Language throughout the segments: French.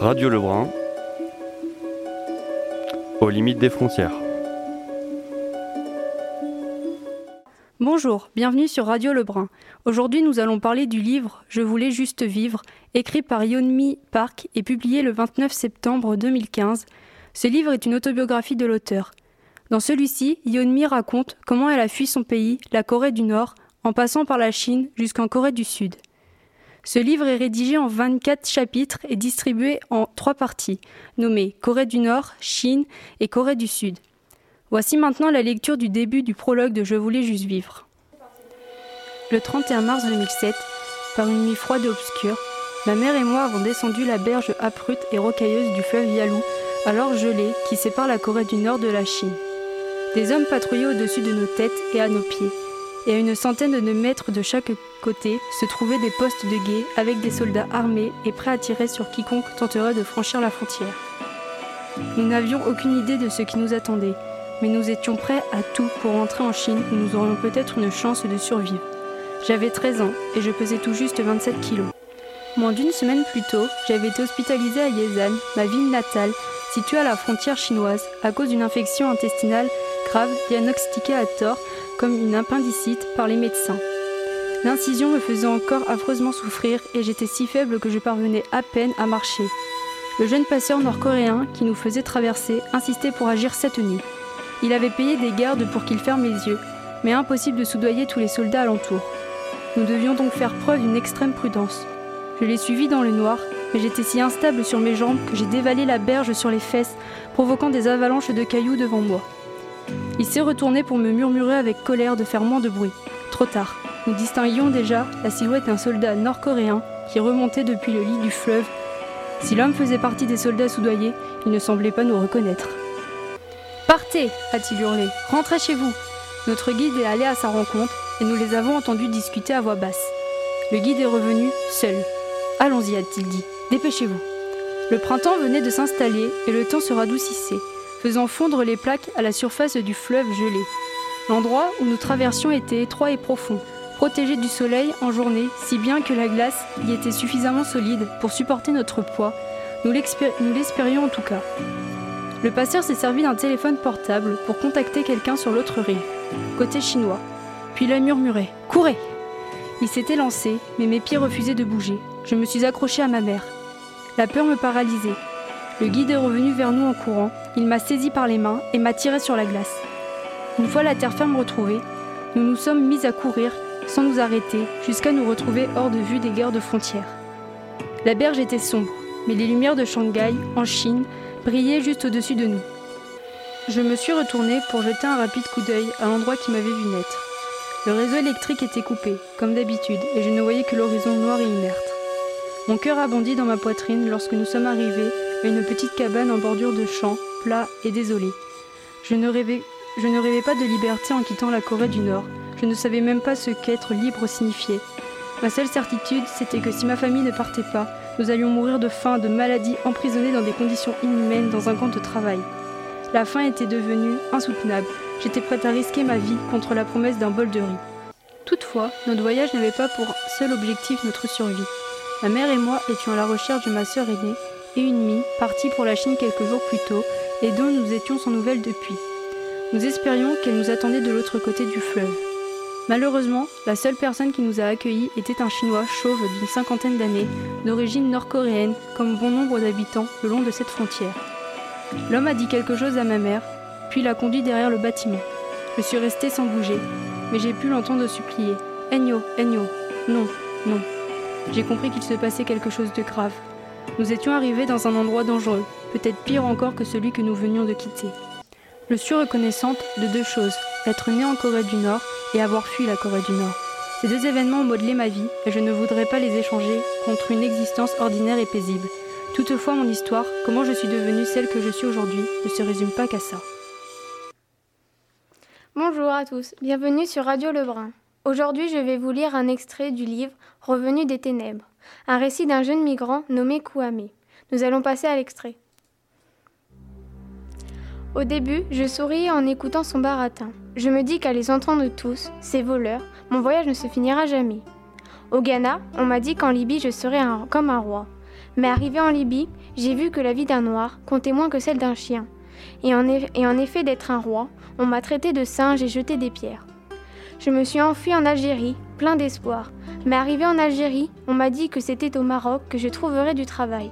Radio Lebrun, aux limites des frontières. Bonjour, bienvenue sur Radio Lebrun. Aujourd'hui, nous allons parler du livre Je voulais juste vivre, écrit par Yeonmi Park et publié le 29 septembre 2015. Ce livre est une autobiographie de l'auteur. Dans celui-ci, Yeonmi raconte comment elle a fui son pays, la Corée du Nord, en passant par la Chine jusqu'en Corée du Sud. Ce livre est rédigé en 24 chapitres et distribué en trois parties, nommées Corée du Nord, Chine et Corée du Sud. Voici maintenant la lecture du début du prologue de Je voulais juste vivre. Le 31 mars 2007, par une nuit froide et obscure, ma mère et moi avons descendu la berge abrupte et rocailleuse du fleuve Yalu, alors gelé, qui sépare la Corée du Nord de la Chine. Des hommes patrouillaient au-dessus de nos têtes et à nos pieds et à une centaine de mètres de chaque côté se trouvaient des postes de guet avec des soldats armés et prêts à tirer sur quiconque tenterait de franchir la frontière. Nous n'avions aucune idée de ce qui nous attendait, mais nous étions prêts à tout pour rentrer en Chine où nous aurions peut-être une chance de survivre. J'avais 13 ans et je pesais tout juste 27 kilos. Moins d'une semaine plus tôt, j'avais été hospitalisée à Yezan, ma ville natale, située à la frontière chinoise, à cause d'une infection intestinale grave diagnostiquée à tort comme une appendicite par les médecins. L'incision me faisait encore affreusement souffrir et j'étais si faible que je parvenais à peine à marcher. Le jeune passeur nord-coréen qui nous faisait traverser insistait pour agir cette nuit. Il avait payé des gardes pour qu'il ferme les yeux, mais impossible de soudoyer tous les soldats alentour. Nous devions donc faire preuve d'une extrême prudence. Je l'ai suivi dans le noir, mais j'étais si instable sur mes jambes que j'ai dévalé la berge sur les fesses, provoquant des avalanches de cailloux devant moi. Il s'est retourné pour me murmurer avec colère de faire moins de bruit. Trop tard. Nous distinguions déjà la silhouette d'un soldat nord-coréen qui remontait depuis le lit du fleuve. Si l'homme faisait partie des soldats soudoyés, il ne semblait pas nous reconnaître. Partez a-t-il hurlé. Rentrez chez vous. Notre guide est allé à sa rencontre et nous les avons entendus discuter à voix basse. Le guide est revenu seul. Allons-y, a-t-il dit. Dépêchez-vous. Le printemps venait de s'installer et le temps se radoucissait faisant fondre les plaques à la surface du fleuve gelé. L'endroit où nous traversions était étroit et profond, protégé du soleil en journée, si bien que la glace y était suffisamment solide pour supporter notre poids. Nous l'espérions en tout cas. Le passeur s'est servi d'un téléphone portable pour contacter quelqu'un sur l'autre rive, côté chinois. Puis il a murmuré Courez Il s'était lancé, mais mes pieds refusaient de bouger. Je me suis accroché à ma mère. La peur me paralysait. Le guide est revenu vers nous en courant. Il m'a saisi par les mains et m'a tiré sur la glace. Une fois la terre ferme retrouvée, nous nous sommes mis à courir sans nous arrêter jusqu'à nous retrouver hors de vue des gardes frontières. La berge était sombre, mais les lumières de Shanghai, en Chine, brillaient juste au-dessus de nous. Je me suis retournée pour jeter un rapide coup d'œil à l'endroit qui m'avait vu naître. Le réseau électrique était coupé, comme d'habitude, et je ne voyais que l'horizon noir et inerte. Mon cœur a bondi dans ma poitrine lorsque nous sommes arrivés une petite cabane en bordure de champs, plat et désolé. Je ne, rêvais, pas de liberté en quittant la Corée du Nord. Je ne savais même pas ce qu'être libre signifiait. Ma seule certitude, c'était que si ma famille ne partait pas, nous allions mourir de faim, de maladie, emprisonnés dans des conditions inhumaines dans un camp de travail. La faim était devenue insoutenable. J'étais prête à risquer ma vie contre la promesse d'un bol de riz. Toutefois, notre voyage n'avait pas pour seul objectif notre survie. Ma mère et moi étions à la recherche de ma sœur aînée et une mie, partie pour la Chine quelques jours plus tôt, et dont nous étions sans nouvelles depuis. Nous espérions qu'elle nous attendait de l'autre côté du fleuve. Malheureusement, la seule personne qui nous a accueillis était un Chinois chauve d'une cinquantaine d'années, d'origine nord-coréenne, comme bon nombre d'habitants le long de cette frontière. L'homme a dit quelque chose à ma mère, puis l'a conduit derrière le bâtiment. Je suis restée sans bouger, mais j'ai pu l'entendre supplier. Enyo, Enyo, non, non. J'ai compris qu'il se passait quelque chose de grave. Nous étions arrivés dans un endroit dangereux, peut-être pire encore que celui que nous venions de quitter. Je suis reconnaissante de deux choses, être née en Corée du Nord et avoir fui la Corée du Nord. Ces deux événements ont modelé ma vie et je ne voudrais pas les échanger contre une existence ordinaire et paisible. Toutefois, mon histoire, comment je suis devenue celle que je suis aujourd'hui, ne se résume pas qu'à ça. Bonjour à tous, bienvenue sur Radio Lebrun. Aujourd'hui, je vais vous lire un extrait du livre Revenu des ténèbres un récit d'un jeune migrant nommé Kouame. Nous allons passer à l'extrait. Au début, je souriais en écoutant son baratin. Je me dis qu'à les entendre tous, ces voleurs, mon voyage ne se finira jamais. Au Ghana, on m'a dit qu'en Libye je serais comme un roi. Mais arrivé en Libye, j'ai vu que la vie d'un noir comptait moins que celle d'un chien. Et en, et en effet d'être un roi, on m'a traité de singe et jeté des pierres. Je me suis enfui en Algérie, plein d'espoir. Mais arrivé en Algérie, on m'a dit que c'était au Maroc que je trouverais du travail.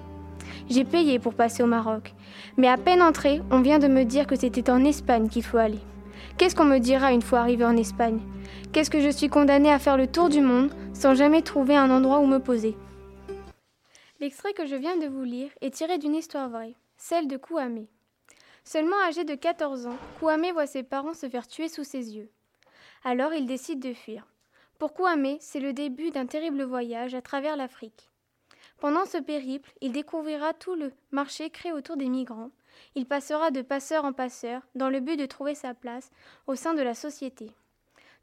J'ai payé pour passer au Maroc. Mais à peine entré, on vient de me dire que c'était en Espagne qu'il faut aller. Qu'est-ce qu'on me dira une fois arrivé en Espagne? Qu'est-ce que je suis condamnée à faire le tour du monde sans jamais trouver un endroit où me poser? L'extrait que je viens de vous lire est tiré d'une histoire vraie, celle de Kouamé. Seulement âgé de 14 ans, Kouamé voit ses parents se faire tuer sous ses yeux. Alors il décide de fuir. Pour Kouamé, c'est le début d'un terrible voyage à travers l'Afrique. Pendant ce périple, il découvrira tout le marché créé autour des migrants. Il passera de passeur en passeur dans le but de trouver sa place au sein de la société.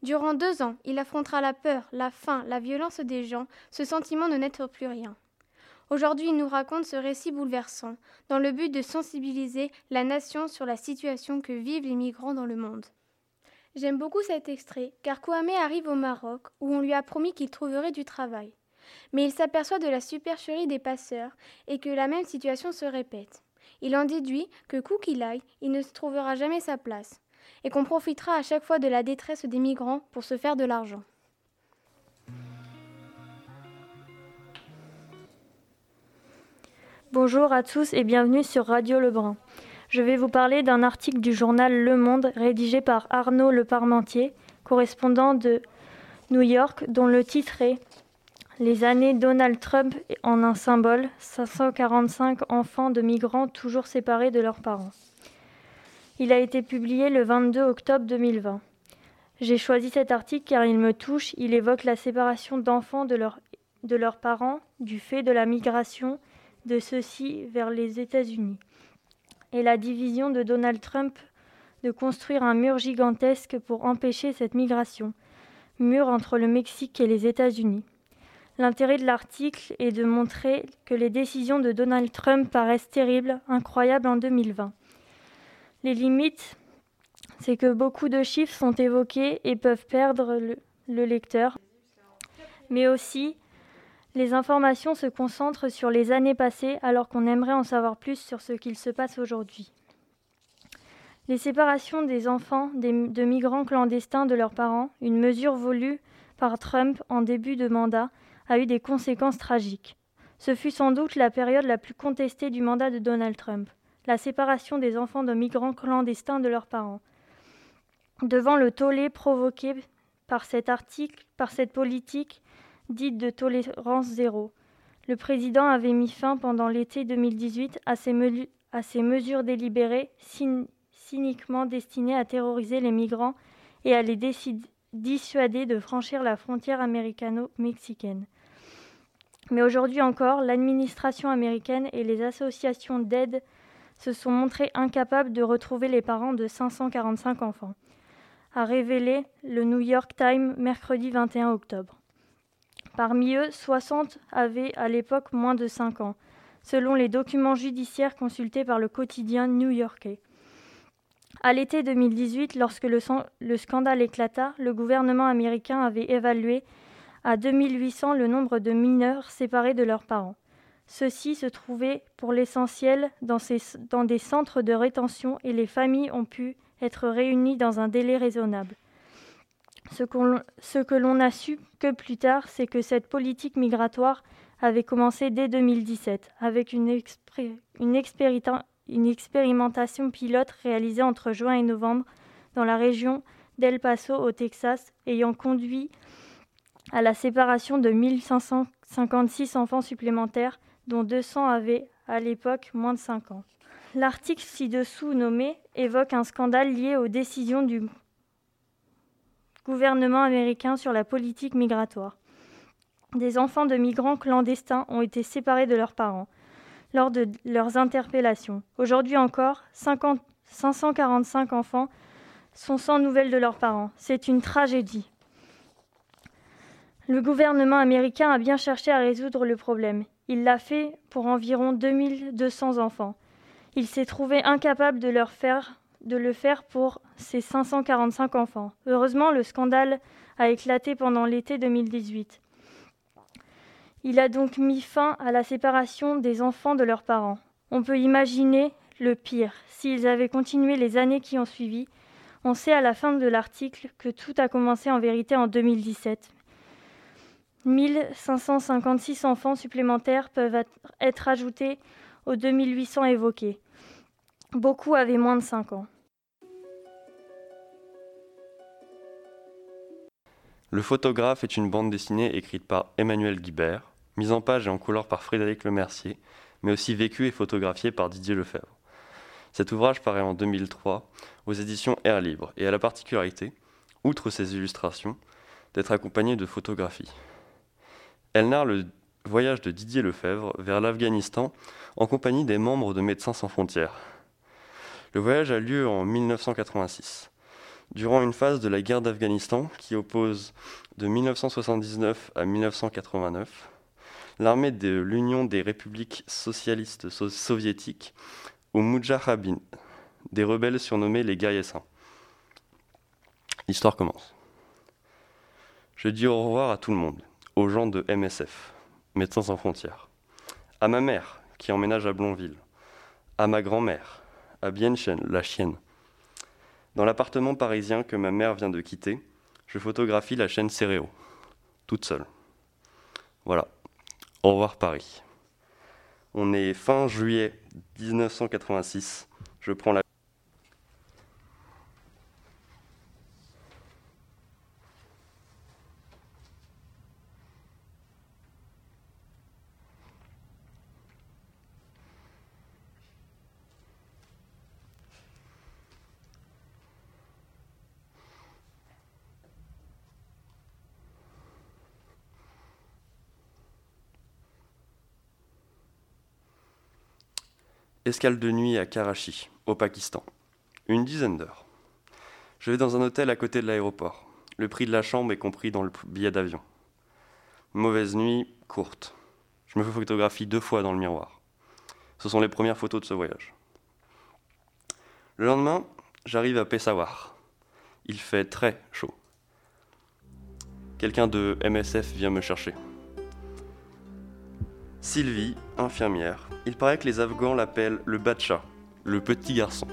Durant deux ans, il affrontera la peur, la faim, la violence des gens, ce sentiment de n'être plus rien. Aujourd'hui, il nous raconte ce récit bouleversant, dans le but de sensibiliser la nation sur la situation que vivent les migrants dans le monde. J'aime beaucoup cet extrait, car Kouamé arrive au Maroc, où on lui a promis qu'il trouverait du travail. Mais il s'aperçoit de la supercherie des passeurs et que la même situation se répète. Il en déduit que, coup qu'il aille, il ne trouvera jamais sa place et qu'on profitera à chaque fois de la détresse des migrants pour se faire de l'argent. Bonjour à tous et bienvenue sur Radio Lebrun. Je vais vous parler d'un article du journal Le Monde rédigé par Arnaud Le Parmentier, correspondant de New York, dont le titre est Les années Donald Trump en un symbole, 545 enfants de migrants toujours séparés de leurs parents. Il a été publié le 22 octobre 2020. J'ai choisi cet article car il me touche, il évoque la séparation d'enfants de, de leurs parents du fait de la migration de ceux-ci vers les États-Unis et la division de Donald Trump de construire un mur gigantesque pour empêcher cette migration, mur entre le Mexique et les États-Unis. L'intérêt de l'article est de montrer que les décisions de Donald Trump paraissent terribles, incroyables en 2020. Les limites, c'est que beaucoup de chiffres sont évoqués et peuvent perdre le, le lecteur. Mais aussi, les informations se concentrent sur les années passées alors qu'on aimerait en savoir plus sur ce qu'il se passe aujourd'hui. Les séparations des enfants de migrants clandestins de leurs parents, une mesure voulue par Trump en début de mandat, a eu des conséquences tragiques. Ce fut sans doute la période la plus contestée du mandat de Donald Trump la séparation des enfants de migrants clandestins de leurs parents. Devant le tollé provoqué par cet article, par cette politique dite de tolérance zéro, le président avait mis fin pendant l'été 2018 à ces, à ces mesures délibérées, cyniquement destinées à terroriser les migrants et à les dissuader de franchir la frontière américano-mexicaine. Mais aujourd'hui encore, l'administration américaine et les associations d'aide se sont montrés incapables de retrouver les parents de 545 enfants, a révélé le New York Times mercredi 21 octobre. Parmi eux, 60 avaient à l'époque moins de 5 ans, selon les documents judiciaires consultés par le quotidien new-yorkais. À l'été 2018, lorsque le, le, scandale éclata, le gouvernement américain avait évalué à 2800 le nombre de mineurs séparés de leurs parents. Ceux-ci se trouvaient pour l'essentiel dans, des centres de rétention et les familles ont pu être réunies dans un délai raisonnable. Ce, que l'on a su que plus tard, c'est que cette politique migratoire avait commencé dès 2017 avec une expérimentation pilote réalisée entre juin et novembre dans la région d'El Paso au Texas, ayant conduit à la séparation de 1556 enfants supplémentaires dont 200 avaient à l'époque moins de 5 ans. L'article ci-dessous nommé évoque un scandale lié aux décisions du gouvernement américain sur la politique migratoire. Des enfants de migrants clandestins ont été séparés de leurs parents lors de leurs interpellations. Aujourd'hui encore, 50, 545 enfants sont sans nouvelles de leurs parents. C'est une tragédie. Le gouvernement américain a bien cherché à résoudre le problème. Il l'a fait pour environ 2200 enfants. Il s'est trouvé incapable de, leur faire, de le faire pour ses 545 enfants. Heureusement, le scandale a éclaté pendant l'été 2018. Il a donc mis fin à la séparation des enfants de leurs parents. On peut imaginer le pire, s'ils avaient continué les années qui ont suivi. On sait à la fin de l'article que tout a commencé en vérité en 2017. 1556 enfants supplémentaires peuvent être ajoutés aux 2800 évoqués. Beaucoup avaient moins de 5 ans. Le photographe est une bande dessinée écrite par Emmanuel Guibert, mise en page et en couleur par Frédéric Lemercier, mais aussi vécue et photographiée par Didier Lefebvre. Cet ouvrage paraît en 2003 aux éditions Air Libre et a la particularité, outre ses illustrations, d'être accompagné de photographies. Elle narre le voyage de Didier Lefebvre vers l'Afghanistan en compagnie des membres de Médecins sans frontières. Le voyage a lieu en 1986 durant une phase de la guerre d'Afghanistan qui oppose de 1979 à 1989 l'armée de l'Union des républiques socialistes soviétiques aux Mujahideen, des rebelles surnommés les guerriers saints. L'histoire commence. Je dis au revoir à tout le monde, aux gens de MSF, Médecins sans frontières, à ma mère qui emménage à Blonville, à ma grand-mère, à Bienchen, la chienne, dans l'appartement parisien que ma mère vient de quitter, je photographie la chaîne Céréo, toute seule. Voilà. Au revoir Paris. On est fin juillet 1986. Je prends la Escale de nuit à Karachi, au Pakistan. Une dizaine d'heures. Je vais dans un hôtel à côté de l'aéroport. Le prix de la chambre est compris dans le billet d'avion. Mauvaise nuit, courte. Je me photographie deux fois dans le miroir. Ce sont les premières photos de ce voyage. Le lendemain, j'arrive à Peshawar. Il fait très chaud. Quelqu'un de MSF vient me chercher. Sylvie, infirmière. Il paraît que les Afghans l'appellent le Bacha, le petit garçon.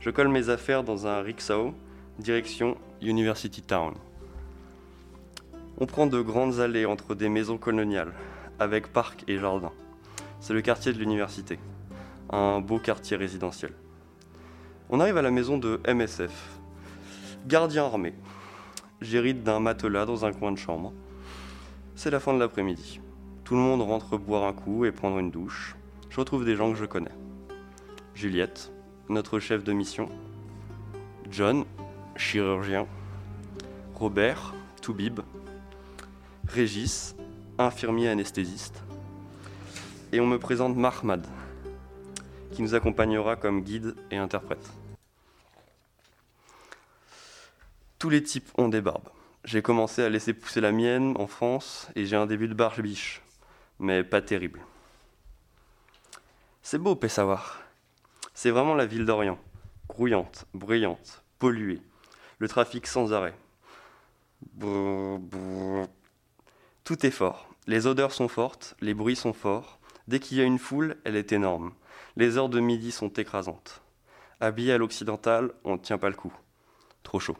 Je colle mes affaires dans un rickshaw, direction University Town. On prend de grandes allées entre des maisons coloniales, avec parc et jardin. C'est le quartier de l'université, un beau quartier résidentiel. On arrive à la maison de MSF, gardien armé. J'hérite d'un matelas dans un coin de chambre. C'est la fin de l'après-midi. Tout le monde rentre boire un coup et prendre une douche. Je retrouve des gens que je connais. Juliette, notre chef de mission. John, chirurgien. Robert, Toubib. Régis, infirmier anesthésiste. Et on me présente Mahmad, qui nous accompagnera comme guide et interprète. Tous les types ont des barbes. J'ai commencé à laisser pousser la mienne en France et j'ai un début de barbe biche mais pas terrible. C'est beau, Pessavoir. C'est vraiment la ville d'Orient, grouillante, bruyante, polluée, le trafic sans arrêt. Tout est fort, les odeurs sont fortes, les bruits sont forts. Dès qu'il y a une foule, elle est énorme. Les heures de midi sont écrasantes. Habillé à l'occidental, on ne tient pas le coup. Trop chaud.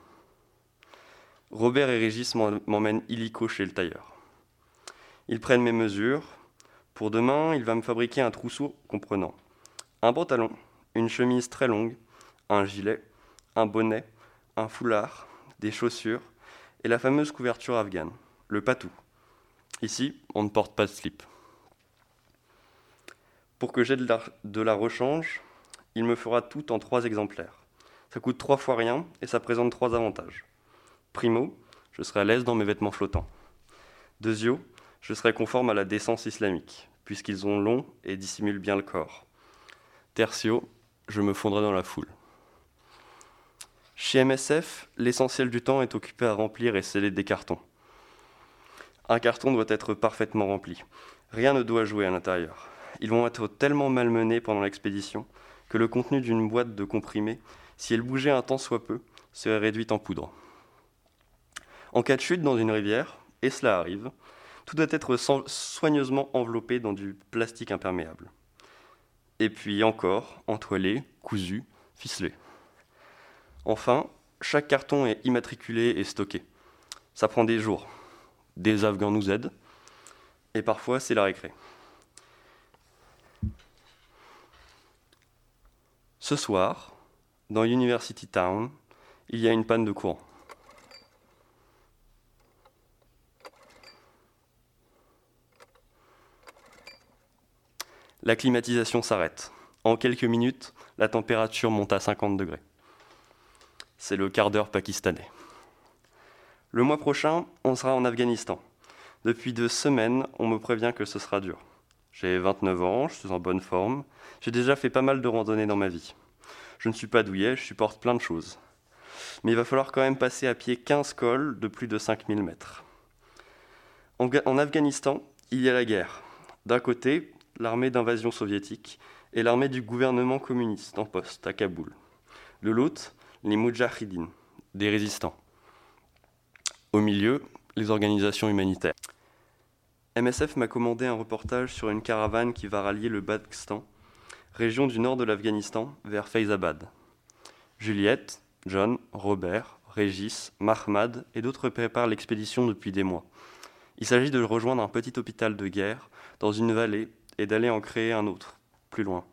Robert et Régis m'emmènent illico chez le tailleur. Ils prennent mes mesures. Pour demain, il va me fabriquer un trousseau comprenant un pantalon, une chemise très longue, un gilet, un bonnet, un foulard, des chaussures et la fameuse couverture afghane, le patou. Ici, on ne porte pas de slip. Pour que j'ai de la, de la rechange, il me fera tout en trois exemplaires. Ça coûte trois fois rien et ça présente trois avantages. Primo, je serai à l'aise dans mes vêtements flottants. Deuxio, je serai conforme à la décence islamique, puisqu'ils ont long et dissimulent bien le corps. Tertio, je me fondrai dans la foule. Chez MSF, l'essentiel du temps est occupé à remplir et sceller des cartons. Un carton doit être parfaitement rempli. Rien ne doit jouer à l'intérieur. Ils vont être tellement malmenés pendant l'expédition que le contenu d'une boîte de comprimés, si elle bougeait un temps soit peu, serait réduit en poudre. En cas de chute dans une rivière, et cela arrive, Tout doit être soigneusement enveloppé dans du plastique imperméable. Et puis encore, entoilé, cousu, ficelé. Enfin, chaque carton est immatriculé et stocké. Ça prend des jours. Des Afghans nous aident. Et parfois, c'est la récré. Ce soir, dans University Town, il y a une panne de courant. La climatisation s'arrête. En quelques minutes, la température monte à 50 degrés. C'est le quart d'heure pakistanais. Le mois prochain, on sera en Afghanistan. Depuis deux semaines, on me prévient que ce sera dur. J'ai 29 ans, je suis en bonne forme, j'ai déjà fait pas mal de randonnées dans ma vie. Je ne suis pas douillet, je supporte plein de choses. Mais il va falloir quand même passer à pied 15 cols de plus de 5000 mètres. En, en Afghanistan, il y a la guerre. D'un côté, l'armée d'invasion soviétique et l'armée du gouvernement communiste en poste à Kaboul. De l'autre, les Mujahideen, des résistants. Au milieu, les organisations humanitaires. MSF m'a commandé un reportage sur une caravane qui va rallier le Pakistan, région du nord de l'Afghanistan, vers Faizabad. Juliette, John, Robert, Régis, Mahmad et d'autres préparent l'expédition depuis des mois. Il s'agit de rejoindre un petit hôpital de guerre dans une vallée et d'aller en créer un autre, plus loin.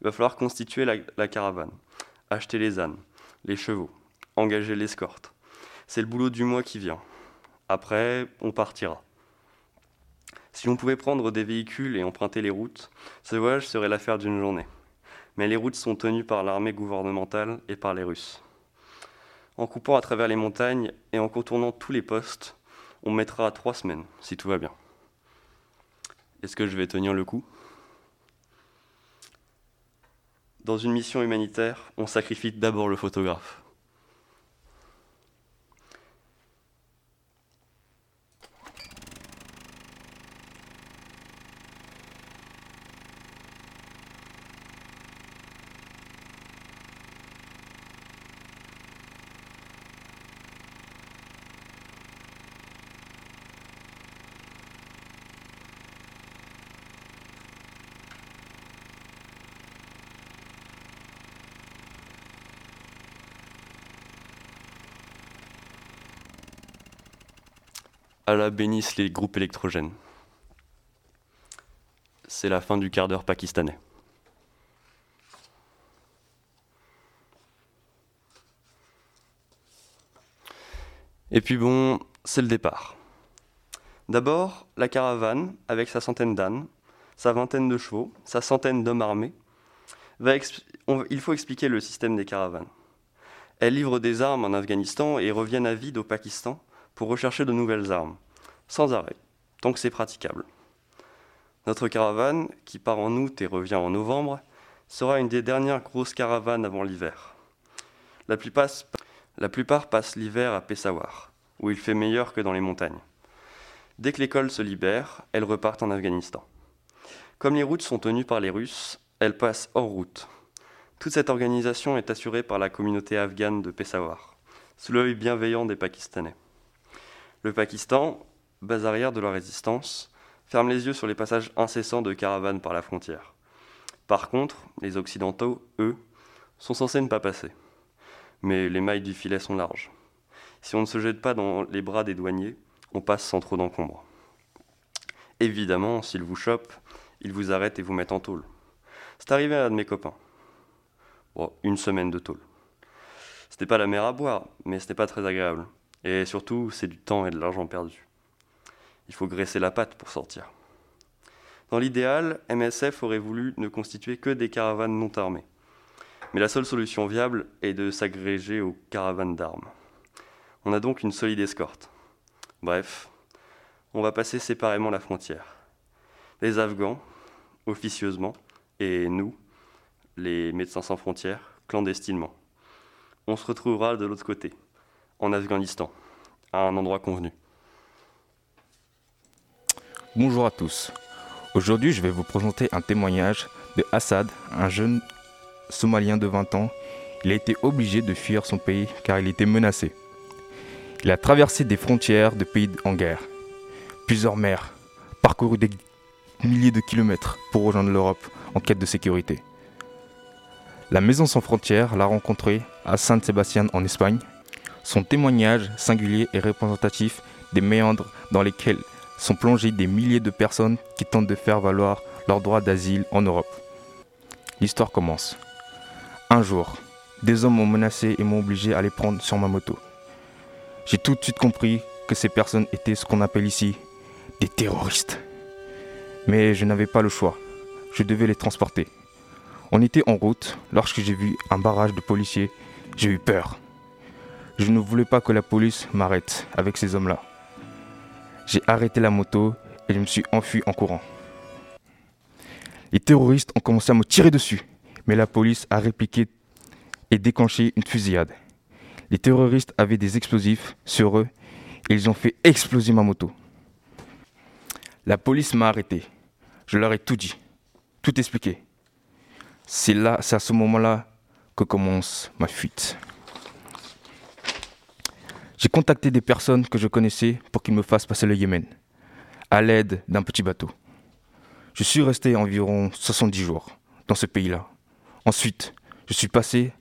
Il va falloir constituer la, caravane, acheter les ânes, les chevaux, engager l'escorte. C'est le boulot du mois qui vient. Après, on partira. Si on pouvait prendre des véhicules et emprunter les routes, ce voyage serait l'affaire d'une journée. Mais les routes sont tenues par l'armée gouvernementale et par les Russes. En coupant à travers les montagnes et en contournant tous les postes, on mettra trois semaines, si tout va bien. Est-ce que je vais tenir le coup? Dans une mission humanitaire, on sacrifie d'abord le photographe. Allah bénisse les groupes électrogènes. C'est la fin du quart d'heure pakistanais. Et puis bon, c'est le départ. D'abord, la caravane, avec sa centaine d'ânes, sa vingtaine de chevaux, sa centaine d'hommes armés. il faut expliquer le système des caravanes. Elles livrent des armes en Afghanistan et reviennent à vide au Pakistan pour rechercher de nouvelles armes, sans arrêt, tant que c'est praticable. Notre caravane, qui part en août et revient en novembre, sera une des dernières grosses caravanes avant l'hiver. La plupart, passent l'hiver à Peshawar, où il fait meilleur que dans les montagnes. Dès que l'école se libère, elles repartent en Afghanistan. Comme les routes sont tenues par les Russes, elles passent hors route. Toute cette organisation est assurée par la communauté afghane de Peshawar, sous l'œil bienveillant des Pakistanais. Le Pakistan, base arrière de la résistance, ferme les yeux sur les passages incessants de caravanes par la frontière. Par contre, les Occidentaux, eux, sont censés ne pas passer. Mais les mailles du filet sont larges. Si on ne se jette pas dans les bras des douaniers, on passe sans trop d'encombre. Évidemment, s'ils vous chopent, ils vous arrêtent et vous mettent en tôle. C'est arrivé à un de mes copains. Bon, une semaine de tôle. C'était pas la mer à boire, mais c'était pas très agréable. Et surtout, c'est du temps et de l'argent perdu. Il faut graisser la patte pour sortir. Dans l'idéal, MSF aurait voulu ne constituer que des caravanes non armées. Mais la seule solution viable est de s'agréger aux caravanes d'armes. On a donc une solide escorte. Bref, on va passer séparément la frontière. Les Afghans, officieusement, et nous, les médecins sans frontières, clandestinement. On se retrouvera de l'autre côté en Afghanistan, à un endroit convenu. Bonjour à tous. Aujourd'hui, je vais vous présenter un témoignage de Assad, un jeune Somalien de 20 ans. Il a été obligé de fuir son pays car il était menacé. Il a traversé des frontières de pays en guerre. plusieurs mers, parcouru des milliers de kilomètres pour rejoindre l'Europe en quête de sécurité. La Maison sans frontières l'a rencontré à San Sebastián en Espagne. Son témoignage singulier et représentatif des méandres dans lesquels sont plongés des milliers de personnes qui tentent de faire valoir leur droit d'asile en Europe. L'histoire commence. Un jour, des hommes m'ont menacé et m'ont obligé à les prendre sur ma moto. J'ai tout de suite compris que ces personnes étaient ce qu'on appelle ici des terroristes. Mais je n'avais pas le choix. Je devais les transporter. On était en route lorsque j'ai vu un barrage de policiers. J'ai eu peur. Je ne voulais pas que la police m'arrête avec ces hommes-là. J'ai arrêté la moto et je me suis enfui en courant. Les terroristes ont commencé à me tirer dessus, mais la police a répliqué et déclenché une fusillade. Les terroristes avaient des explosifs sur eux et ils ont fait exploser ma moto. La police m'a arrêté. Je leur ai tout dit, tout expliqué. C'est là, c'est à ce moment-là que commence ma fuite. J'ai contacté des personnes que je connaissais pour qu'ils me fassent passer le Yémen, à l'aide d'un petit bateau. Je suis resté environ 70 jours dans ce pays-là. Ensuite, je suis passé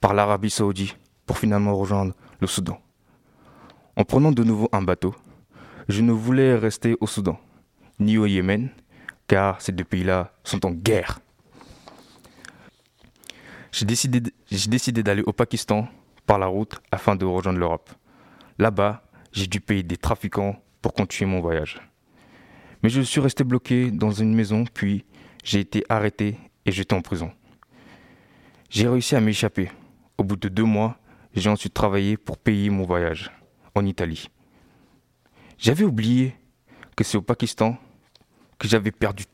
par l'Arabie saoudite pour finalement rejoindre le Soudan. En prenant de nouveau un bateau, je ne voulais rester au Soudan, ni au Yémen, car ces deux pays-là sont en guerre. J'ai décidé, d'aller au Pakistan par la route afin de rejoindre l'Europe. Là-bas, j'ai dû payer des trafiquants pour continuer mon voyage. Mais je suis resté bloqué dans une maison, puis j'ai été arrêté et jeté en prison. J'ai réussi à m'échapper. Au bout de deux mois, j'ai ensuite travaillé pour payer mon voyage en Italie. J'avais oublié que c'est au Pakistan que j'avais perdu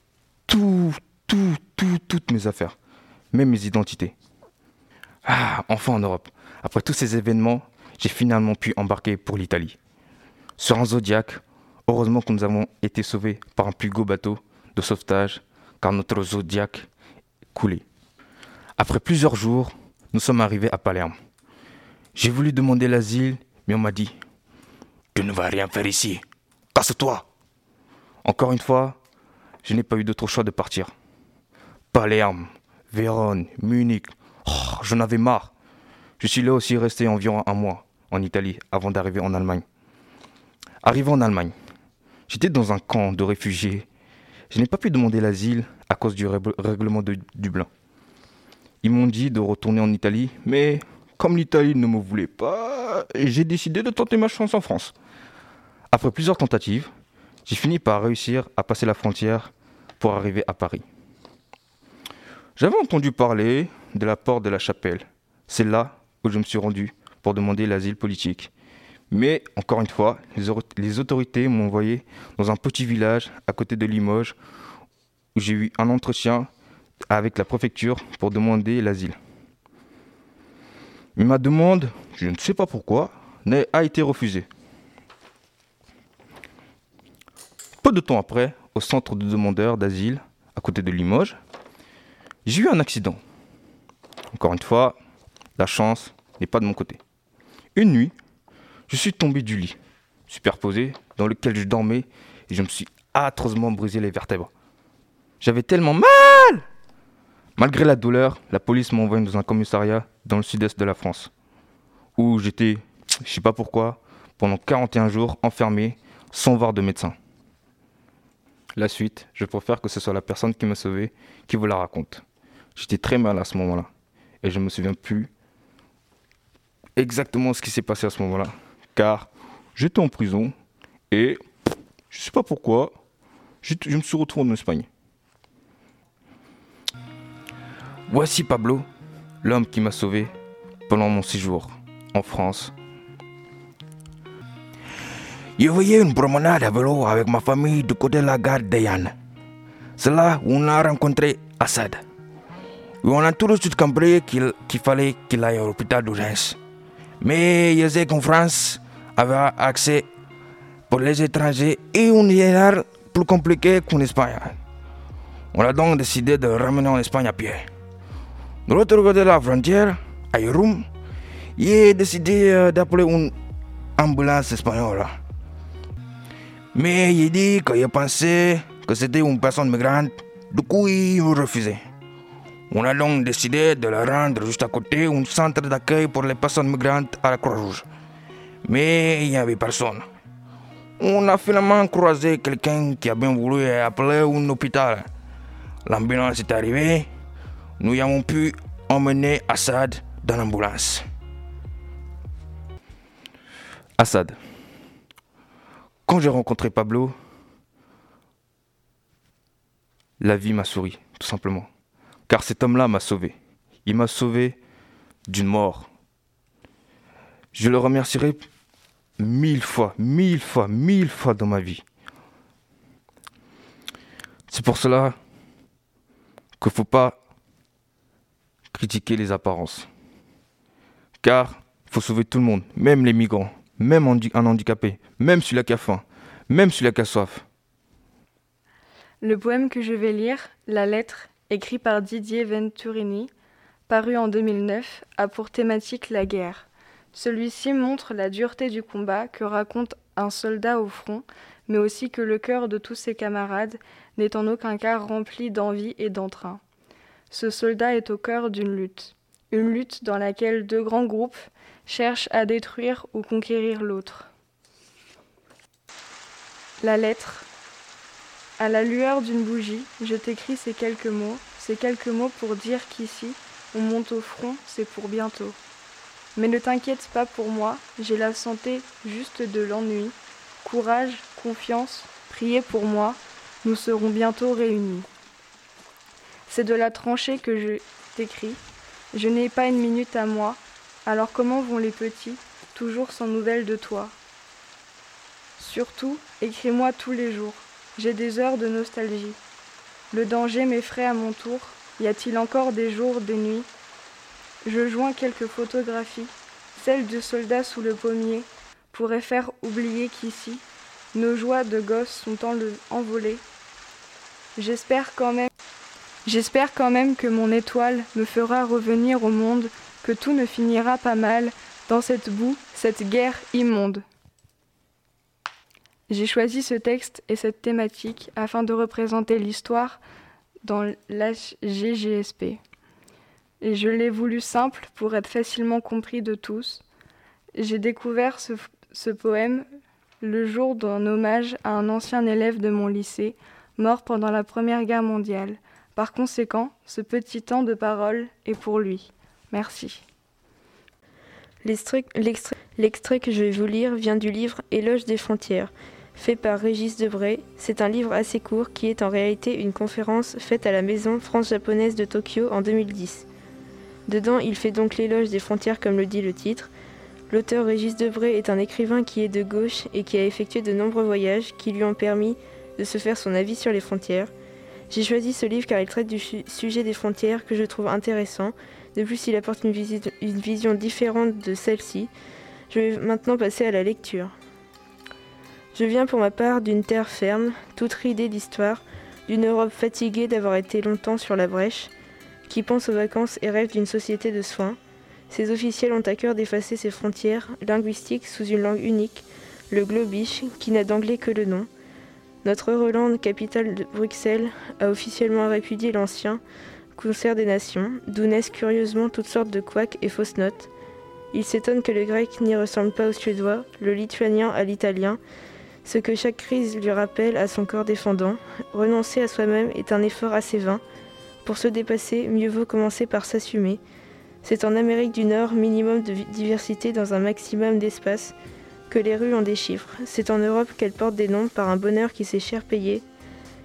tout, tout, tout, toutes mes affaires, même mes identités. Ah, enfin en Europe. Après tous ces événements, j'ai finalement pu embarquer pour l'Italie. Sur un Zodiac, heureusement que nous avons été sauvés par un plus gros bateau de sauvetage, car notre Zodiac coulait. Après plusieurs jours, nous sommes arrivés à Palerme. J'ai voulu demander l'asile, mais on m'a dit Tu ne vas rien faire ici. Casse-toi Encore une fois, je n'ai pas eu d'autre choix de partir. Palerme, Vérone, Munich, oh, j'en avais marre. Je suis là aussi resté environ un mois en Italie avant d'arriver en Allemagne. Arrivé en Allemagne, j'étais dans un camp de réfugiés. Je n'ai pas pu demander l'asile à cause du règlement de Dublin. Ils m'ont dit de retourner en Italie, mais comme l'Italie ne me voulait pas, j'ai décidé de tenter ma chance en France. Après plusieurs tentatives, j'ai fini par réussir à passer la frontière pour arriver à Paris. J'avais entendu parler de la porte de la chapelle. C'est là où je me suis rendu pour demander l'asile politique. Mais encore une fois, les, autorités m'ont envoyé dans un petit village à côté de Limoges où j'ai eu un entretien avec la préfecture pour demander l'asile. Ma demande, je ne sais pas pourquoi, a été refusée. Peu de temps après, au centre de demandeurs d'asile, à côté de Limoges, j'ai eu un accident. Encore une fois, la chance n'est pas de mon côté. Une nuit, je suis tombé du lit, superposé, dans lequel je dormais, et je me suis atrocement brisé les vertèbres. J'avais tellement mal Malgré la douleur, la police m'a envoyé dans un commissariat dans le sud-est de la France, où j'étais, je sais pas pourquoi, pendant 41 jours enfermé, sans voir de médecin. La suite, je préfère que ce soit la personne qui m'a sauvé qui vous la raconte. J'étais très mal à ce moment-là, et je ne me souviens plus exactement ce qui s'est passé à ce moment-là, car j'étais en prison et je ne sais pas pourquoi, je me suis retrouvé en Espagne. Voici Pablo, l'homme qui m'a sauvé pendant mon séjour en France. Je voyais une promenade à vélo avec ma famille du côté de la gare de Yann. C'est là où on a rencontré Assad. on a tout de suite compris qu'il fallait qu'il aille à l'hôpital d'urgence. Mais qu'en France avait accès pour les étrangers et un général plus compliqué qu'en Espagne. On a donc décidé de ramener en Espagne à pied. De l'autre côté de la frontière, à Irum, j'ai décidé euh, d'appeler une ambulance espagnole. Mais il dit qu'il pensait que c'était une personne migrante. Du coup, il refusait. On a donc décidé de la rendre juste à côté un centre d'accueil pour les personnes migrantes à la Croix-Rouge. Mais il n'y avait personne. On a finalement croisé quelqu'un qui a bien voulu appeler un hôpital. L'ambulance est arrivée. Nous avons pu emmener Assad dans l'ambulance. Assad. Quand j'ai rencontré Pablo, la vie m'a souri, tout simplement. Car cet homme-là m'a sauvé. Il m'a sauvé d'une mort. Je le remercierai mille fois, mille fois, mille fois dans ma vie. C'est pour cela qu'il ne faut pas critiquer les apparences. Car il faut sauver tout le monde, même les migrants, même un handicapé, même celui qui a faim, même celui qui a soif. Le poème que je vais lire, La lettre, écrit par Didier Venturini, paru en 2009, a pour thématique la guerre. Celui-ci montre la dureté du combat que raconte un soldat au front, mais aussi que le cœur de tous ses camarades n'est en aucun cas rempli d'envie et d'entrain. Ce soldat est au cœur d'une lutte, une lutte dans laquelle deux grands groupes cherchent à détruire ou conquérir l'autre. La lettre à la lueur d'une bougie, je t'écris ces quelques mots, ces quelques mots pour dire qu'ici, on monte au front, c'est pour bientôt. Mais ne t'inquiète pas pour moi, j'ai la santé juste de l'ennui. Courage, confiance, priez pour moi, nous serons bientôt réunis. C'est de la tranchée que je t'écris. Je n'ai pas une minute à moi, alors comment vont les petits, toujours sans nouvelles de toi? Surtout, écris-moi tous les jours. J'ai des heures de nostalgie. Le danger m'effraie à mon tour. Y a-t-il encore des jours, des nuits? Je joins quelques photographies. Celles de soldats sous le pommier pourraient faire oublier qu'ici, nos joies de gosses sont envolées. J'espère quand même. J'espère quand même que mon étoile me fera revenir au monde, que tout ne finira pas mal dans cette boue, cette guerre immonde. J'ai choisi ce texte et cette thématique afin de représenter l'histoire dans l'HGGSP. Et je l'ai voulu simple pour être facilement compris de tous. J'ai découvert ce, ce poème le jour d'un hommage à un ancien élève de mon lycée, mort pendant la Première Guerre mondiale. Par conséquent, ce petit temps de parole est pour lui. Merci. L'extrait que je vais vous lire vient du livre Éloge des frontières fait par Régis Debray. C'est un livre assez court qui est en réalité une conférence faite à la Maison France-Japonaise de Tokyo en 2010. Dedans, il fait donc l'éloge des frontières comme le dit le titre. L'auteur Régis Debray est un écrivain qui est de gauche et qui a effectué de nombreux voyages qui lui ont permis de se faire son avis sur les frontières. J'ai choisi ce livre car il traite du sujet des frontières que je trouve intéressant. De plus, il apporte une, une vision différente de celle-ci. Je vais maintenant passer à la lecture. Je viens pour ma part d'une terre ferme, toute ridée d'histoire, d'une Europe fatiguée d'avoir été longtemps sur la brèche, qui pense aux vacances et rêve d'une société de soins. Ses officiels ont à cœur d'effacer ses frontières linguistiques sous une langue unique, le globish, qui n'a d'anglais que le nom. Notre Euroland, capitale de Bruxelles, a officiellement répudié l'ancien concert des nations, d'où naissent curieusement toutes sortes de couacs et fausses notes. Il s'étonne que le grec n'y ressemble pas au suédois, le lituanien à l'italien, ce que chaque crise lui rappelle à son corps défendant, renoncer à soi-même est un effort assez vain. Pour se dépasser, mieux vaut commencer par s'assumer. C'est en Amérique du Nord, minimum de diversité dans un maximum d'espace, que les rues ont des chiffres. C'est en Europe qu'elles portent des noms par un bonheur qui s'est cher payé.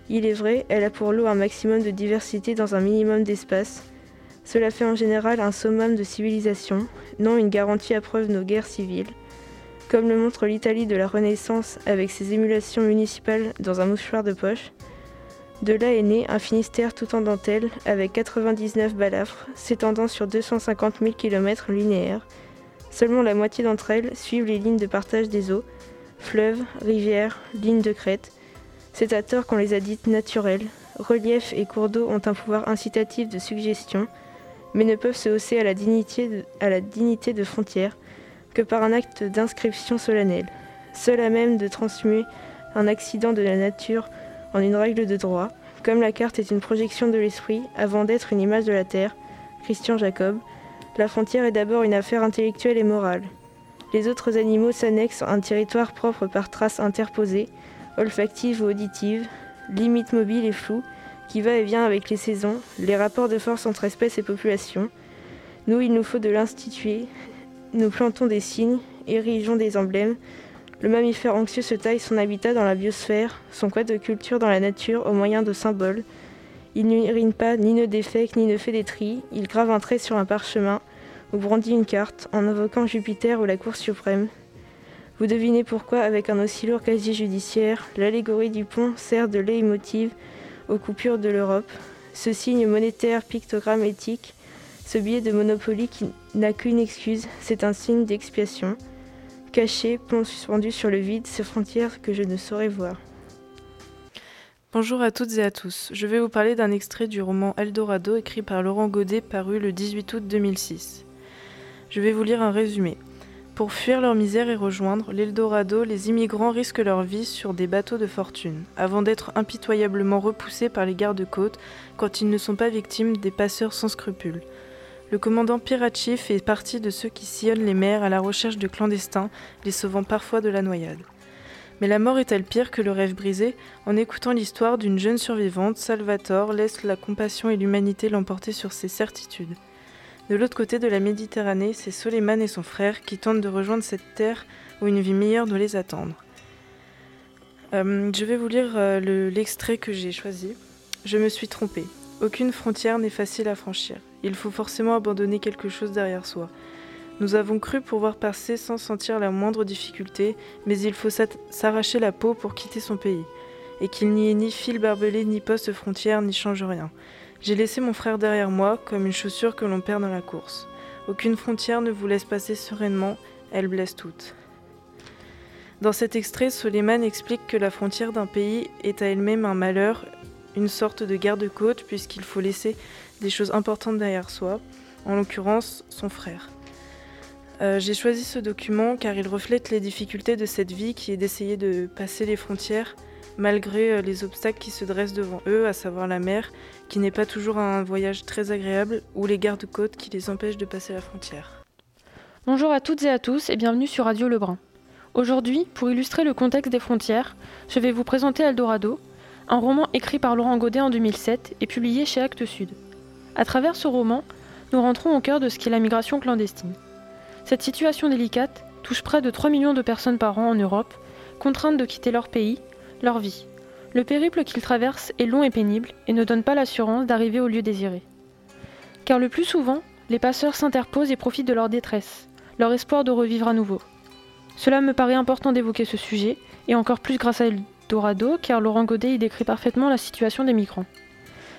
Il est vrai, elle a pour lot un maximum de diversité dans un minimum d'espace. Cela fait en général un summum de civilisation, non une garantie à preuve nos guerres civiles comme le montre l'Italie de la Renaissance avec ses émulations municipales dans un mouchoir de poche. De là est né un Finistère tout en dentelle avec 99 balafres s'étendant sur 250 000 km linéaires. Seulement la moitié d'entre elles suivent les lignes de partage des eaux, fleuves, rivières, lignes de crête. C'est à tort qu'on les a dites naturelles. Relief et cours d'eau ont un pouvoir incitatif de suggestion, mais ne peuvent se hausser à la dignité de, à la dignité de frontières que par un acte d'inscription solennelle, seul à même de transmuer un accident de la nature en une règle de droit, comme la carte est une projection de l'esprit avant d'être une image de la Terre, Christian Jacob, la frontière est d'abord une affaire intellectuelle et morale. Les autres animaux s'annexent à un territoire propre par traces interposées, olfactives ou auditives, limites mobiles et floues, qui va et vient avec les saisons, les rapports de force entre espèces et populations. Nous, il nous faut de l'instituer. Nous plantons des signes, érigeons des emblèmes. Le mammifère anxieux se taille son habitat dans la biosphère, son code de culture dans la nature au moyen de symboles. Il n'urine pas, ni ne défèque, ni ne fait des tris. Il grave un trait sur un parchemin ou brandit une carte en invoquant Jupiter ou la Cour suprême. Vous devinez pourquoi, avec un aussi lourd casier judiciaire, l'allégorie du pont sert de leitmotiv aux coupures de l'Europe. Ce signe monétaire, pictogramme éthique, ce billet de Monopoly qui n'a qu'une excuse, c'est un signe d'expiation. Caché, pont suspendu sur le vide, ces frontières que je ne saurais voir. Bonjour à toutes et à tous. Je vais vous parler d'un extrait du roman Eldorado écrit par Laurent Godet paru le 18 août 2006. Je vais vous lire un résumé. Pour fuir leur misère et rejoindre l'Eldorado, les immigrants risquent leur vie sur des bateaux de fortune, avant d'être impitoyablement repoussés par les gardes-côtes quand ils ne sont pas victimes des passeurs sans scrupules. Le commandant Piracci fait partie de ceux qui sillonnent les mers à la recherche de clandestins, les sauvant parfois de la noyade. Mais la mort est-elle pire que le rêve brisé En écoutant l'histoire d'une jeune survivante, Salvatore laisse la compassion et l'humanité l'emporter sur ses certitudes. De l'autre côté de la Méditerranée, c'est Soleiman et son frère qui tentent de rejoindre cette terre où une vie meilleure doit les attendre. Euh, je vais vous lire euh, l'extrait que j'ai choisi. Je me suis trompée. Aucune frontière n'est facile à franchir. Il faut forcément abandonner quelque chose derrière soi. Nous avons cru pouvoir passer sans sentir la moindre difficulté, mais il faut s'arracher la peau pour quitter son pays. Et qu'il n'y ait ni fil barbelé, ni poste frontière, n'y change rien. J'ai laissé mon frère derrière moi, comme une chaussure que l'on perd dans la course. Aucune frontière ne vous laisse passer sereinement, elle blesse toutes. Dans cet extrait, Soleiman explique que la frontière d'un pays est à elle-même un malheur, une sorte de garde-côte, puisqu'il faut laisser des choses importantes derrière soi, en l'occurrence son frère. Euh, j'ai choisi ce document car il reflète les difficultés de cette vie qui est d'essayer de passer les frontières malgré euh, les obstacles qui se dressent devant eux, à savoir la mer, qui n'est pas toujours un voyage très agréable, ou les gardes-côtes qui les empêchent de passer la frontière. Bonjour à toutes et à tous et bienvenue sur Radio Lebrun. Aujourd'hui, pour illustrer le contexte des frontières, je vais vous présenter Eldorado, un roman écrit par Laurent Godet en 2007 et publié chez Actes Sud. À travers ce roman, nous rentrons au cœur de ce qu'est la migration clandestine. Cette situation délicate touche près de 3 millions de personnes par an en Europe, contraintes de quitter leur pays leur vie. Le périple qu'ils traversent est long et pénible et ne donne pas l'assurance d'arriver au lieu désiré. Car le plus souvent, les passeurs s'interposent et profitent de leur détresse, leur espoir de revivre à nouveau. Cela me paraît important d'évoquer ce sujet, et encore plus grâce à Eldorado, car Laurent Godet y décrit parfaitement la situation des migrants.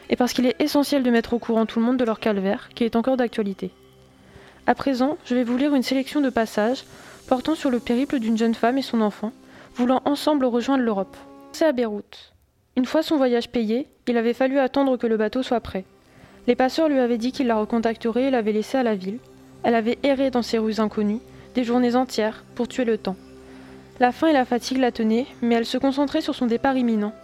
Et parce qu'il est essentiel de mettre au courant tout le monde de leur calvaire, qui est encore d'actualité. À présent, je vais vous lire une sélection de passages portant sur le périple d'une jeune femme et son enfant, voulant ensemble rejoindre l'Europe. C'est à Beyrouth. Une fois son voyage payé, il avait fallu attendre que le bateau soit prêt. Les passeurs lui avaient dit qu'ils la recontacteraient et l'avaient laissée à la ville. Elle avait erré dans ces rues inconnues, des journées entières, pour tuer le temps. La faim et la fatigue la tenaient, mais elle se concentrait sur son départ imminent.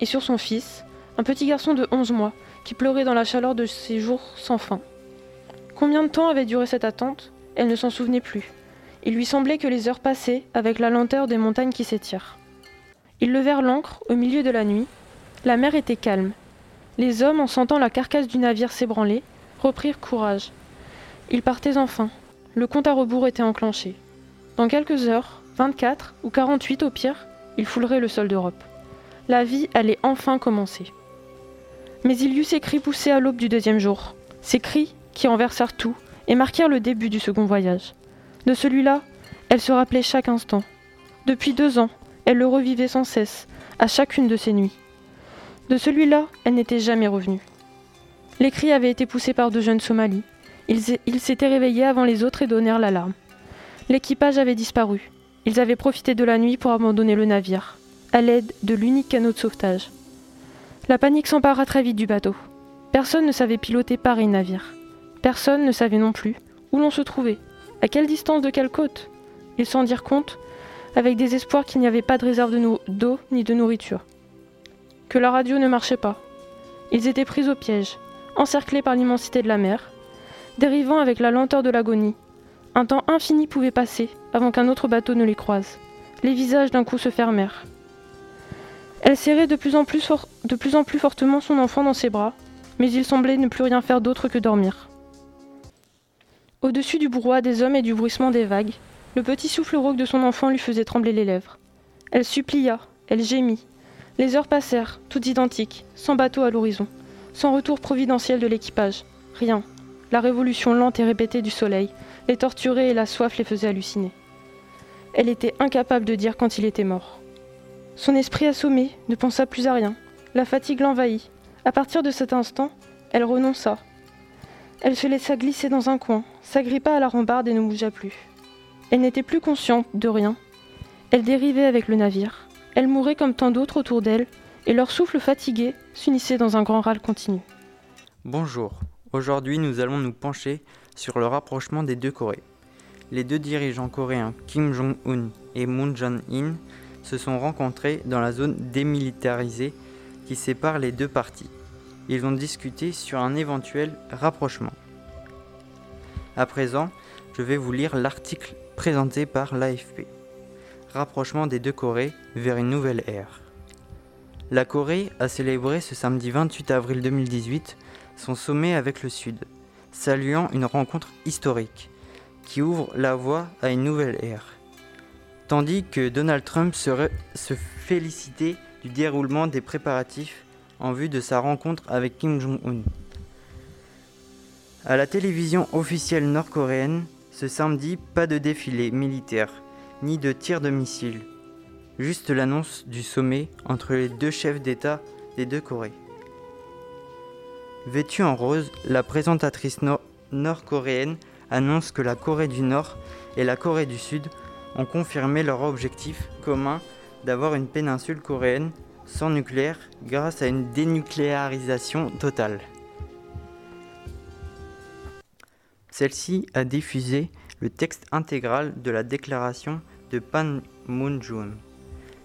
Et sur son fils, un petit garçon de 11 mois, qui pleurait dans la chaleur de ses jours sans fin. Combien de temps avait duré cette attente? Elle ne s'en souvenait plus. Il lui semblait que les heures passaient avec la lenteur des montagnes qui s'étirent. Ils levèrent l'ancre au milieu de la nuit. La mer était calme. Les hommes, en sentant la carcasse du navire s'ébranler, reprirent courage. Ils partaient enfin. Le compte à rebours était enclenché. Dans quelques heures, 24 ou 48 au pire, ils fouleraient le sol d'Europe. La vie allait enfin commencer. Mais il y eut ces cris poussés à l'aube du deuxième jour. Ces cris qui renversèrent tout et marquèrent le début du second voyage. De celui-là, elle se rappelait chaque instant. Depuis deux ans, elle le revivait sans cesse, à chacune de ses nuits. De celui-là, elle n'était jamais revenue. Les cris avaient été poussés par deux jeunes Somalis. Ils, s'étaient réveillés avant les autres et donnèrent l'alarme. L'équipage avait disparu. Ils avaient profité de la nuit pour abandonner le navire, à l'aide de l'unique canot de sauvetage. La panique s'empara très vite du bateau. Personne ne savait piloter pareil navire. Personne ne savait non plus où l'on se trouvait à quelle distance de quelle côte Ils s'en dirent compte avec des espoirs qu'il n'y avait pas de réserve d'eau ni de nourriture. Que la radio ne marchait pas. Ils étaient pris au piège, encerclés par l'immensité de la mer, dérivant avec la lenteur de l'agonie. Un temps infini pouvait passer avant qu'un autre bateau ne les croise. Les visages d'un coup se fermèrent. Elle serrait de plus, en plus fortement son enfant dans ses bras, mais il semblait ne plus rien faire d'autre que dormir. Au-dessus du brouhaha des hommes et du bruissement des vagues, le petit souffle rauque de son enfant lui faisait trembler les lèvres. Elle supplia, elle gémit. Les heures passèrent, toutes identiques, sans bateau à l'horizon, sans retour providentiel de l'équipage. Rien. La révolution lente et répétée du soleil, les torturés et la soif les faisaient halluciner. Elle était incapable de dire quand il était mort. Son esprit assommé ne pensa plus à rien. La fatigue l'envahit. À partir de cet instant, elle renonça. Elle se laissa glisser dans un coin, s'agrippa à la rambarde et ne bougea plus. Elle n'était plus consciente de rien. Elle dérivait avec le navire. Elle mourait comme tant d'autres autour d'elle, et leur souffle fatigué s'unissait dans un grand râle continu. Bonjour. Aujourd'hui, nous allons nous pencher sur le rapprochement des deux Corées. Les deux dirigeants coréens Kim Jong-un et Moon Jae-in se sont rencontrés dans la zone démilitarisée qui sépare les deux parties. Ils ont discuté sur un éventuel rapprochement. À présent, je vais vous lire l'article présenté par l'AFP. Rapprochement des deux Corées vers une nouvelle ère. La Corée a célébré ce samedi 28 avril 2018 son sommet avec le Sud, saluant une rencontre historique qui ouvre la voie à une nouvelle ère tandis que Donald Trump se, félicitait du déroulement des préparatifs en vue de sa rencontre avec Kim Jong-un. À la télévision officielle nord-coréenne, ce samedi, pas de défilé militaire, ni de tir de missiles, juste l'annonce du sommet entre les deux chefs d'État des deux Corées. Vêtue en rose, la présentatrice nord-coréenne annonce que la Corée du Nord et la Corée du Sud ont confirmé leur objectif commun d'avoir une péninsule coréenne sans nucléaire grâce à une dénucléarisation totale. Celle-ci a diffusé le texte intégral de la déclaration de Panmunjom,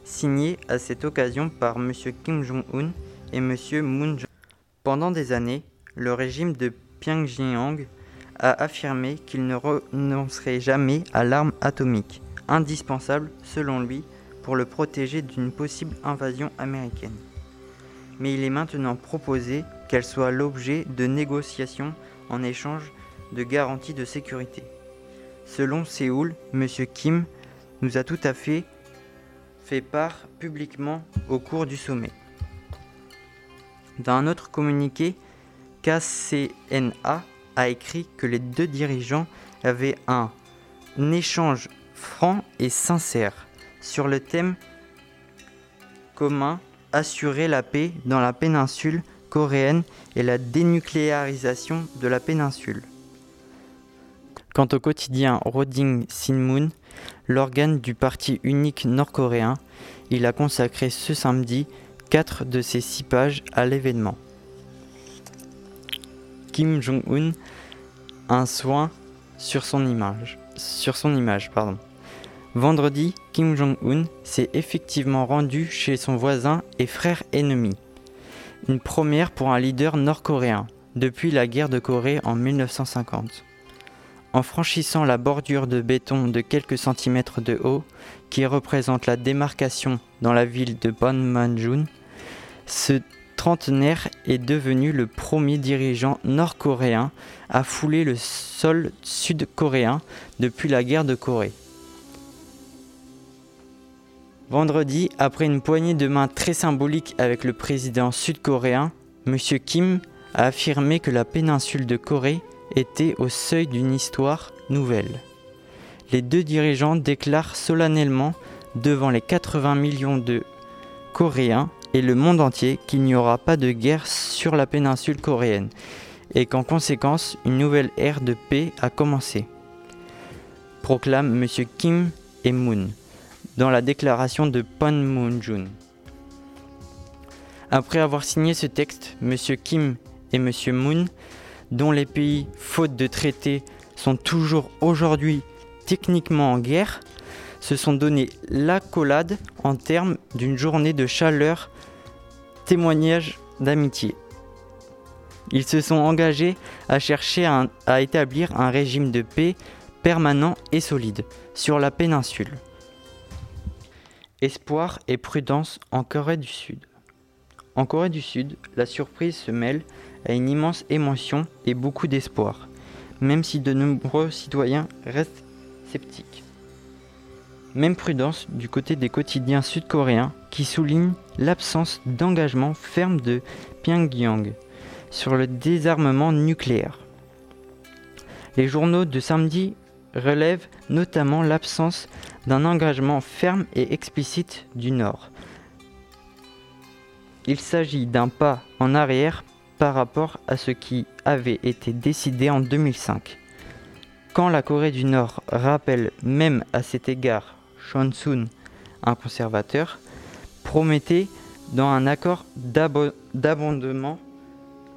signé à cette occasion par M. Kim Jong-un et M. Moon Jae. Pendant des années, le régime de Pyongyang a affirmé qu'il ne renoncerait jamais à l'arme atomique indispensable, selon lui, pour le protéger d'une possible invasion américaine. Mais il est maintenant proposé qu'elle soit l'objet de négociations en échange de garanties de sécurité. Selon Séoul, M. Kim nous a tout à fait fait part publiquement au cours du sommet. Dans un autre communiqué, KCNA a écrit que les deux dirigeants avaient un échange franc et sincère sur le thème commun assurer la paix dans la péninsule coréenne et la dénucléarisation de la péninsule. Quant au quotidien Roding Sinmun, l'organe du parti unique nord-coréen, il a consacré ce samedi quatre de ses six pages à l'événement. Kim Jong-un un soin sur son image. Sur son image pardon. Vendredi, Kim Jong-un s'est effectivement rendu chez son voisin et frère ennemi. Une première pour un leader nord-coréen depuis la guerre de Corée en 1950. En franchissant la bordure de béton de quelques centimètres de haut qui représente la démarcation dans la ville de Panmunjom, ce trentenaire est devenu le premier dirigeant nord-coréen à fouler le sol sud-coréen depuis la guerre de Corée. Vendredi, après une poignée de main très symbolique avec le président sud-coréen, M. Kim a affirmé que la péninsule de Corée était au seuil d'une histoire nouvelle. Les deux dirigeants déclarent solennellement devant les 80 millions de Coréens et le monde entier qu'il n'y aura pas de guerre sur la péninsule coréenne et qu'en conséquence une nouvelle ère de paix a commencé. Proclame M. Kim et Moon dans la déclaration de Panmunjom. Après avoir signé ce texte, M. Kim et M. Moon, dont les pays, faute de traité, sont toujours aujourd'hui techniquement en guerre, se sont donné l'accolade en termes d'une journée de chaleur, témoignage d'amitié. Ils se sont engagés à chercher à établir un régime de paix permanent et solide sur la péninsule. Espoir et prudence en Corée du Sud. En Corée du Sud, la surprise se mêle à une immense émotion et beaucoup d'espoir, même si de nombreux citoyens restent sceptiques. Même prudence du côté des quotidiens sud-coréens qui soulignent l'absence d'engagement ferme de Pyongyang sur le désarmement nucléaire. Les journaux de samedi relèvent notamment l'absence d'un engagement ferme et explicite du Nord. Il s'agit d'un pas en arrière par rapport à ce qui avait été décidé en 2005. Quand la Corée du Nord rappelle même à cet égard Chonsun, un conservateur, promettait dans un accord d'abo- d'abondement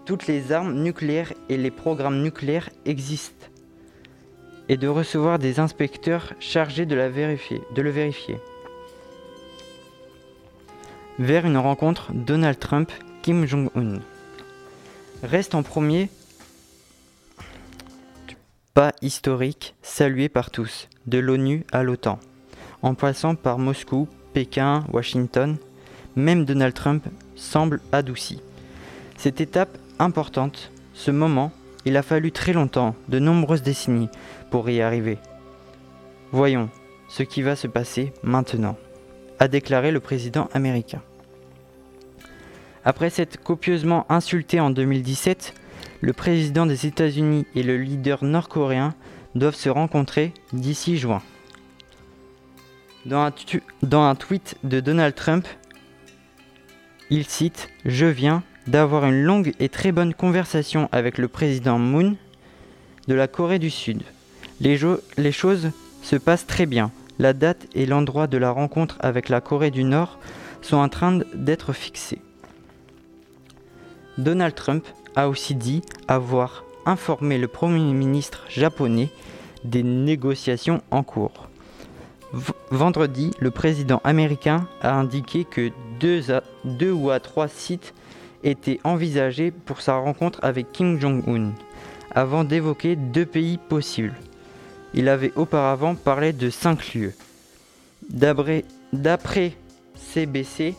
toutes les armes nucléaires et les programmes nucléaires existent et de recevoir des inspecteurs chargés de, la vérifier, de le vérifier. Vers une rencontre Donald Trump-Kim Jong-un. Reste en premier pas historique salué par tous, de l'ONU à l'OTAN, en passant par Moscou, Pékin, Washington, même Donald Trump semble adouci. Cette étape importante, ce moment, il a fallu très longtemps, de nombreuses décennies, pour y arriver. Voyons ce qui va se passer maintenant, a déclaré le président américain. Après s'être copieusement insulté en 2017, le président des États-Unis et le leader nord-coréen doivent se rencontrer d'ici juin. Dans un, dans un tweet de Donald Trump, il cite Je viens d'avoir une longue et très bonne conversation avec le président Moon de la Corée du Sud. Les, choses se passent très bien. La date et l'endroit de la rencontre avec la Corée du Nord sont en train d'être fixés. Donald Trump a aussi dit avoir informé le Premier ministre japonais des négociations en cours. Vendredi, le président américain a indiqué que deux ou à trois sites étaient envisagés pour sa rencontre avec Kim Jong-un, avant d'évoquer deux pays possibles. Il avait auparavant parlé de cinq lieux. D'après CBC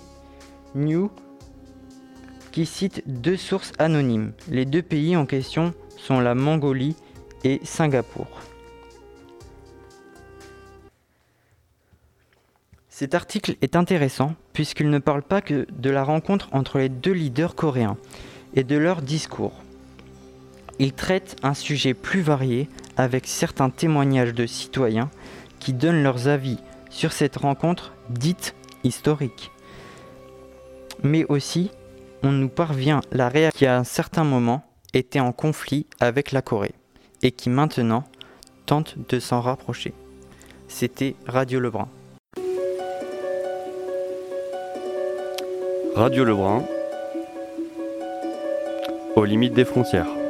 News, qui cite deux sources anonymes. Les deux pays en question sont la Mongolie et Singapour. Cet article est intéressant puisqu'il ne parle pas que de la rencontre entre les deux leaders coréens et de leur discours. Il traite un sujet plus varié avec certains témoignages de citoyens qui donnent leurs avis sur cette rencontre dite historique. Mais aussi, on nous parvient la réalité qui à un certain moment était en conflit avec la Corée et qui maintenant tente de s'en rapprocher. C'était Radio Lebrun. Radio Lebrun, aux limites des frontières.